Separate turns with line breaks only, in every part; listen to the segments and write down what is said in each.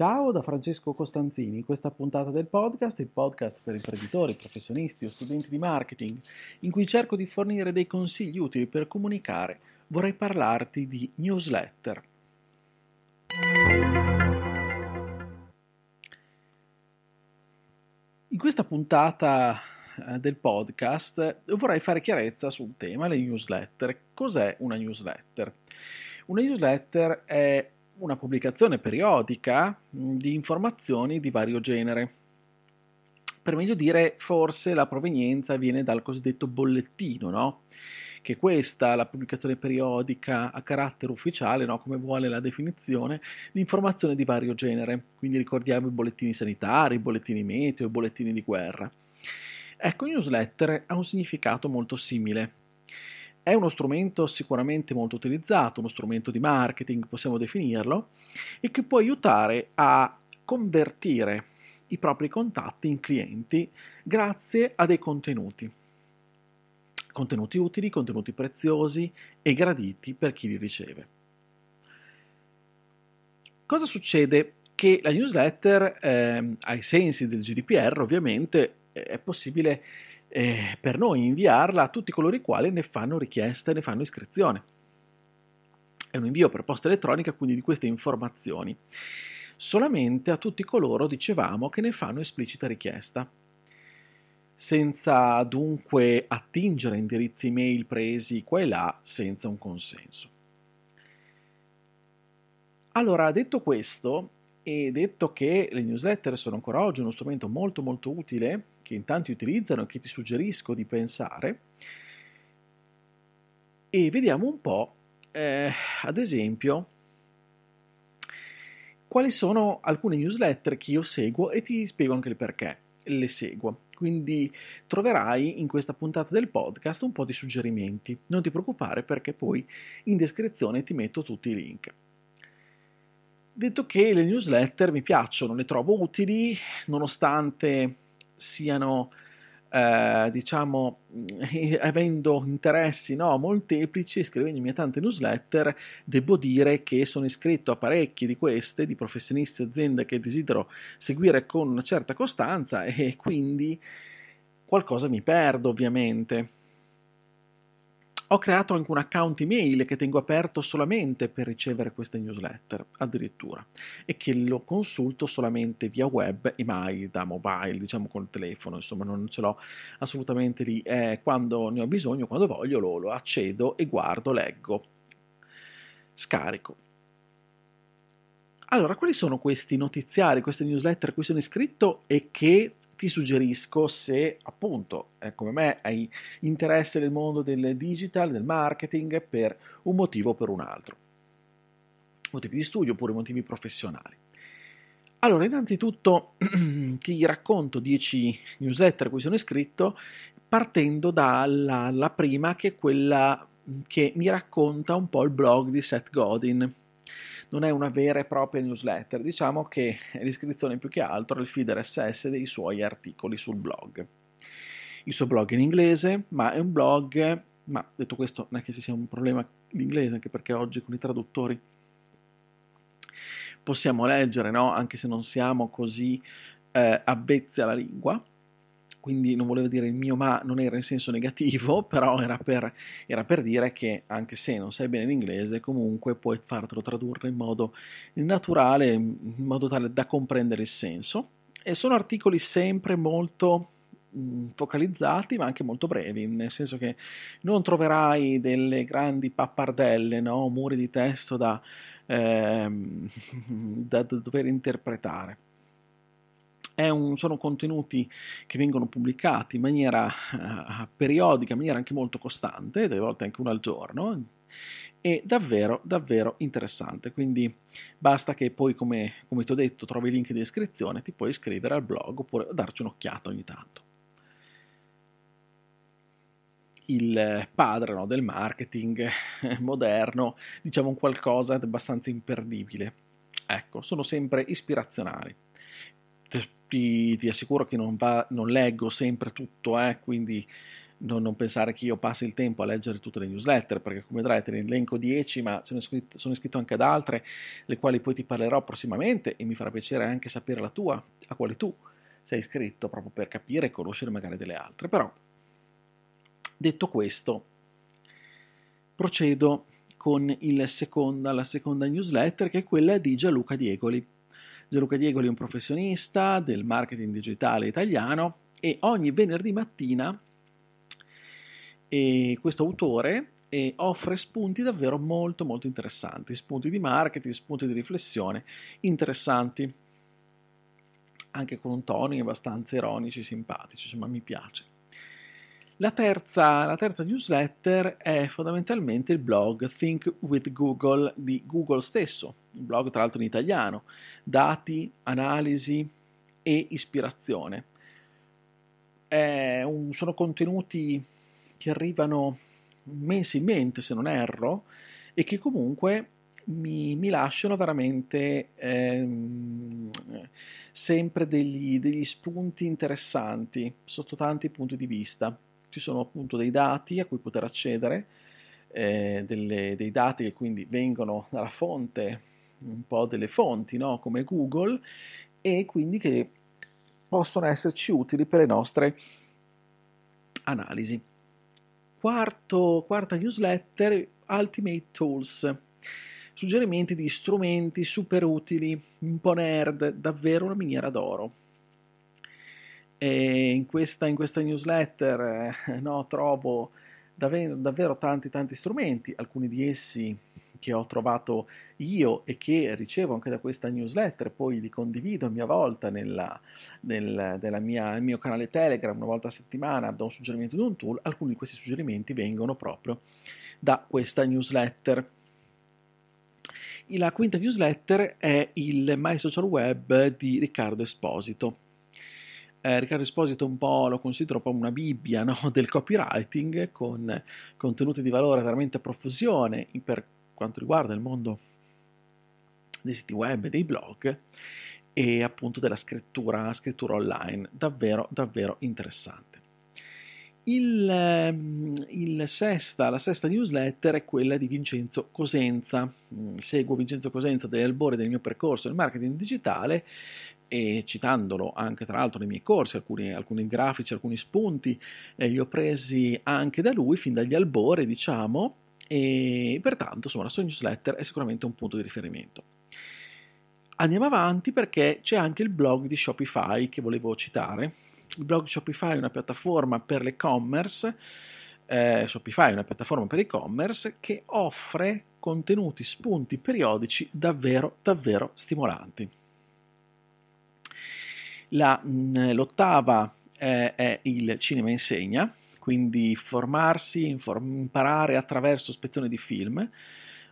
Ciao da Francesco Costanzini, in questa puntata del podcast, il podcast per imprenditori, professionisti o studenti di marketing, in cui cerco di fornire dei consigli utili per comunicare, vorrei parlarti di newsletter. In questa puntata eh, del podcast vorrei fare chiarezza sul tema, le newsletter. Cos'è una newsletter? Una newsletter è una pubblicazione periodica di informazioni di vario genere. Per meglio dire, forse la provenienza viene dal cosiddetto bollettino, no? Che questa, la pubblicazione periodica a carattere ufficiale, no? come vuole la definizione, di informazioni di vario genere. Quindi ricordiamo i bollettini sanitari, i bollettini meteo, i bollettini di guerra. Ecco, newsletter ha un significato molto simile. È uno strumento sicuramente molto utilizzato, uno strumento di marketing, possiamo definirlo, e che può aiutare a convertire i propri contatti in clienti grazie a dei contenuti. Contenuti utili, contenuti preziosi e graditi per chi li riceve. Cosa succede? Che la newsletter, eh, ai sensi del GDPR, ovviamente, è possibile eh, per noi inviarla a tutti coloro i quali ne fanno richiesta e ne fanno iscrizione. È un invio per posta elettronica quindi di queste informazioni. Solamente a tutti coloro, dicevamo, che ne fanno esplicita richiesta, senza dunque attingere indirizzi email presi qua e là senza un consenso. Allora, detto questo, e detto che le newsletter sono ancora oggi uno strumento molto molto utile che in tanti utilizzano e che ti suggerisco di pensare. E vediamo un po', eh, ad esempio, quali sono alcune newsletter che io seguo e ti spiego anche il perché le seguo. Quindi troverai in questa puntata del podcast un po' di suggerimenti. Non ti preoccupare perché poi in descrizione ti metto tutti i link. Detto che le newsletter mi piacciono, le trovo utili, nonostante siano, eh, diciamo, avendo interessi no, molteplici, scrivendomi a tante newsletter, devo dire che sono iscritto a parecchie di queste, di professionisti e aziende che desidero seguire con una certa costanza e quindi qualcosa mi perdo ovviamente. Ho creato anche un account email che tengo aperto solamente per ricevere queste newsletter, addirittura, e che lo consulto solamente via web e mai da mobile, diciamo col telefono, insomma non ce l'ho assolutamente lì. Eh, quando ne ho bisogno, quando voglio, lo, lo accedo e guardo, leggo, scarico. Allora, quali sono questi notiziari, queste newsletter a cui sono iscritto e che ti suggerisco se appunto eh, come me hai interesse nel mondo del digital, del marketing per un motivo o per un altro. Motivi di studio oppure motivi professionali. Allora, innanzitutto ti racconto 10 newsletter a cui sono iscritto partendo dalla prima che è quella che mi racconta un po' il blog di Seth Godin non è una vera e propria newsletter, diciamo che è l'iscrizione più che altro al feed RSS dei suoi articoli sul blog. Il suo blog è in inglese, ma è un blog, ma detto questo non è che ci sia un problema l'inglese, anche perché oggi con i traduttori possiamo leggere, no? anche se non siamo così eh, avvezzi alla lingua, quindi non volevo dire il mio ma non era in senso negativo, però era per, era per dire che anche se non sai bene l'inglese, comunque puoi fartelo tradurre in modo naturale, in modo tale da comprendere il senso. E sono articoli sempre molto focalizzati ma anche molto brevi, nel senso che non troverai delle grandi pappardelle, no? muri di testo da, ehm, da dover interpretare un, sono contenuti che vengono pubblicati in maniera uh, periodica, in maniera anche molto costante, delle volte anche uno al giorno, e davvero, davvero interessante. Quindi basta che poi, come, come ti ho detto, trovi il link di iscrizione, ti puoi iscrivere al blog oppure darci un'occhiata ogni tanto. il padre no, del marketing moderno, diciamo un qualcosa di abbastanza imperdibile. Ecco, sono sempre ispirazionali. Ti, ti assicuro che non, va, non, leggo sempre tutto, eh, quindi non, non, pensare che io passi il tempo a leggere tutte le newsletter, perché come vedrai te ne elenco 10, ma sono iscritto, sono iscritto anche ad altre, le quali poi ti parlerò prossimamente e mi farà piacere anche sapere la tua, a quale tu sei iscritto, proprio per capire e conoscere magari delle altre. Però Detto questo, procedo con seconda, la seconda newsletter che è quella di Gianluca Diegoli. Gianluca Diegoli è un professionista del marketing digitale italiano e ogni venerdì mattina e questo autore e offre spunti davvero molto molto interessanti, spunti di marketing, spunti di riflessione interessanti, anche con un tono abbastanza ironici, simpatici, insomma mi piace. La terza, la terza, newsletter è fondamentalmente il blog Think with Google di Google stesso, un blog tra l'altro in italiano, dati, analisi e ispirazione. Un, sono contenuti che arrivano mensilmente, se non erro, e che comunque mi, mi lasciano veramente ehm, sempre degli, degli spunti interessanti sotto tanti punti di vista ci sono appunto dei dati a cui poter accedere, eh, delle, dei dati che quindi vengono dalla fonte, un po' delle fonti, no? come Google, e quindi che possono esserci utili per le nostre analisi. Quarto, quarta newsletter, Ultimate Tools. Suggerimenti di strumenti super utili, un po' nerd, davvero una miniera d'oro. In questa, in questa newsletter eh, no, trovo davvero, davvero tanti tanti strumenti, alcuni di essi che ho trovato io e che ricevo anche da questa newsletter, poi li condivido a mia volta nella, nel, mia, nel mio canale Telegram una volta a settimana, do un suggerimento di un tool, alcuni di questi suggerimenti vengono proprio da questa newsletter. La quinta newsletter è il My Social Web di Riccardo Esposito eh, Riccardo Esposito un po' lo considero come una bibbia no? del copywriting con contenuti di valore veramente a profusione per quanto riguarda il mondo dei siti web e dei blog e appunto della scrittura, scrittura online, davvero davvero interessante. Il, ehm, il sesta, la sesta newsletter è quella di Vincenzo Cosenza. Mm, seguo Vincenzo Cosenza dagli albori del mio percorso nel marketing digitale e citandolo anche tra l'altro nei miei corsi, alcuni, alcuni grafici, alcuni spunti, eh, li ho presi anche da lui fin dagli albori, diciamo, e pertanto insomma la sua newsletter è sicuramente un punto di riferimento. Andiamo avanti perché c'è anche il blog di Shopify che volevo citare. Il blog Shopify è una piattaforma per l'e-commerce, eh, Shopify è una piattaforma per e-commerce che offre contenuti, spunti periodici davvero, davvero stimolanti. La, mh, l'ottava eh, è il cinema insegna, quindi formarsi, inform- imparare attraverso spezzoni di film,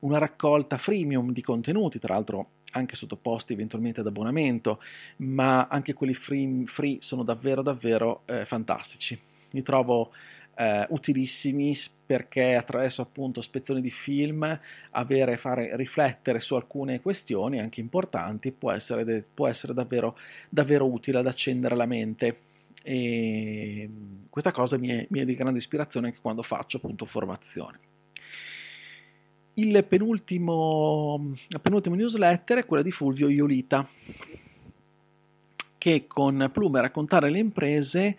una raccolta freemium di contenuti, tra l'altro anche sottoposti eventualmente ad abbonamento, ma anche quelli free, free sono davvero davvero eh, fantastici. Mi trovo eh, utilissimi perché attraverso appunto spezzoni di film avere, fare riflettere su alcune questioni anche importanti può essere, può essere davvero, davvero utile ad accendere la mente e questa cosa mi è, mi è di grande ispirazione anche quando faccio appunto formazione. Il penultimo, la penultima newsletter è quella di Fulvio Iolita, che con Plume raccontare le imprese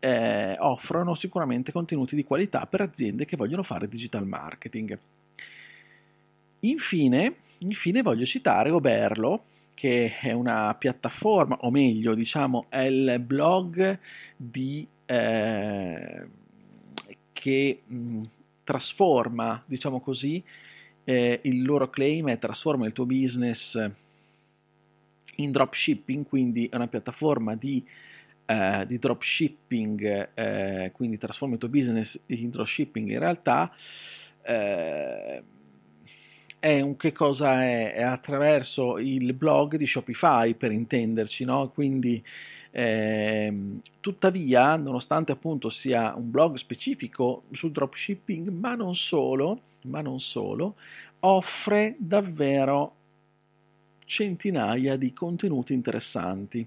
eh, offrono sicuramente contenuti di qualità per aziende che vogliono fare digital marketing. Infine, infine voglio citare Oberlo, che è una piattaforma, o meglio, diciamo, è il blog di, eh, che mh, trasforma, diciamo così, eh, il loro claim è trasforma il tuo business in dropshipping, quindi è una piattaforma di eh, di dropshipping, eh, quindi trasforma il tuo business in dropshipping, in realtà eh, è un che cosa è? È attraverso il blog di Shopify per intenderci, no? Quindi Eh, tuttavia, nonostante appunto sia un blog specifico sul dropshipping, ma non solo, ma non solo, offre davvero centinaia di contenuti interessanti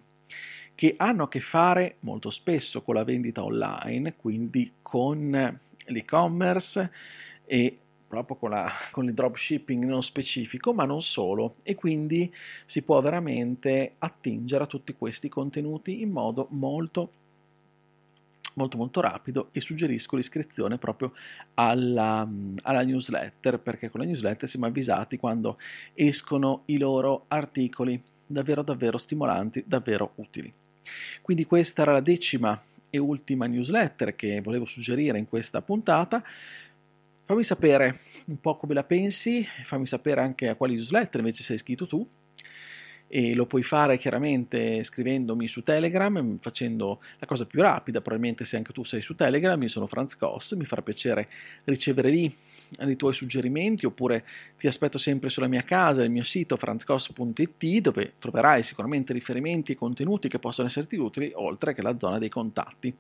che hanno a che fare molto spesso con la vendita online, quindi con l'e-commerce e proprio con, la, con il dropshipping nello specifico, ma non solo, e quindi si può veramente attingere a tutti questi contenuti in modo molto molto molto rapido e suggerisco l'iscrizione proprio alla, alla, newsletter perché con la newsletter siamo avvisati quando escono i loro articoli davvero davvero stimolanti, davvero utili. Quindi questa era la decima e ultima newsletter che volevo suggerire in questa puntata. Fammi sapere un po' come la pensi, fammi sapere anche a quali newsletter invece sei iscritto tu e lo puoi fare chiaramente scrivendomi su Telegram, facendo la cosa più rapida, probabilmente se anche tu sei su Telegram, io sono Franz Koss, mi farà piacere ricevere lì i tuoi suggerimenti oppure ti aspetto sempre sulla mia casa, il mio sito franzcos.it dove troverai sicuramente riferimenti e contenuti che possono esserti utili oltre che la zona dei contatti.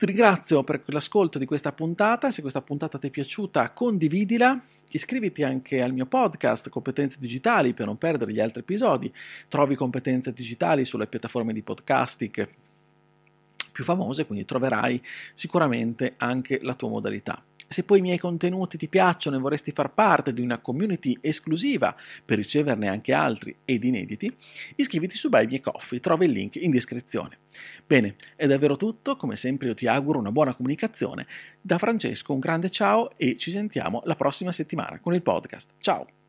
Ti ringrazio per l'ascolto di questa puntata, se questa puntata ti è piaciuta condividila, iscriviti anche al mio podcast Competenze Digitali per non perdere gli altri episodi, trovi competenze digitali sulle piattaforme di podcasting più famose, quindi troverai sicuramente anche la tua modalità. Se poi i miei contenuti ti piacciono e vorresti far parte di una community esclusiva per riceverne anche altri ed inediti, iscriviti su Buy Me Coffee, trovi il link in descrizione. Bene, è davvero tutto, come sempre io ti auguro una buona comunicazione. Da Francesco un grande ciao e ci sentiamo la prossima settimana con il podcast. Ciao!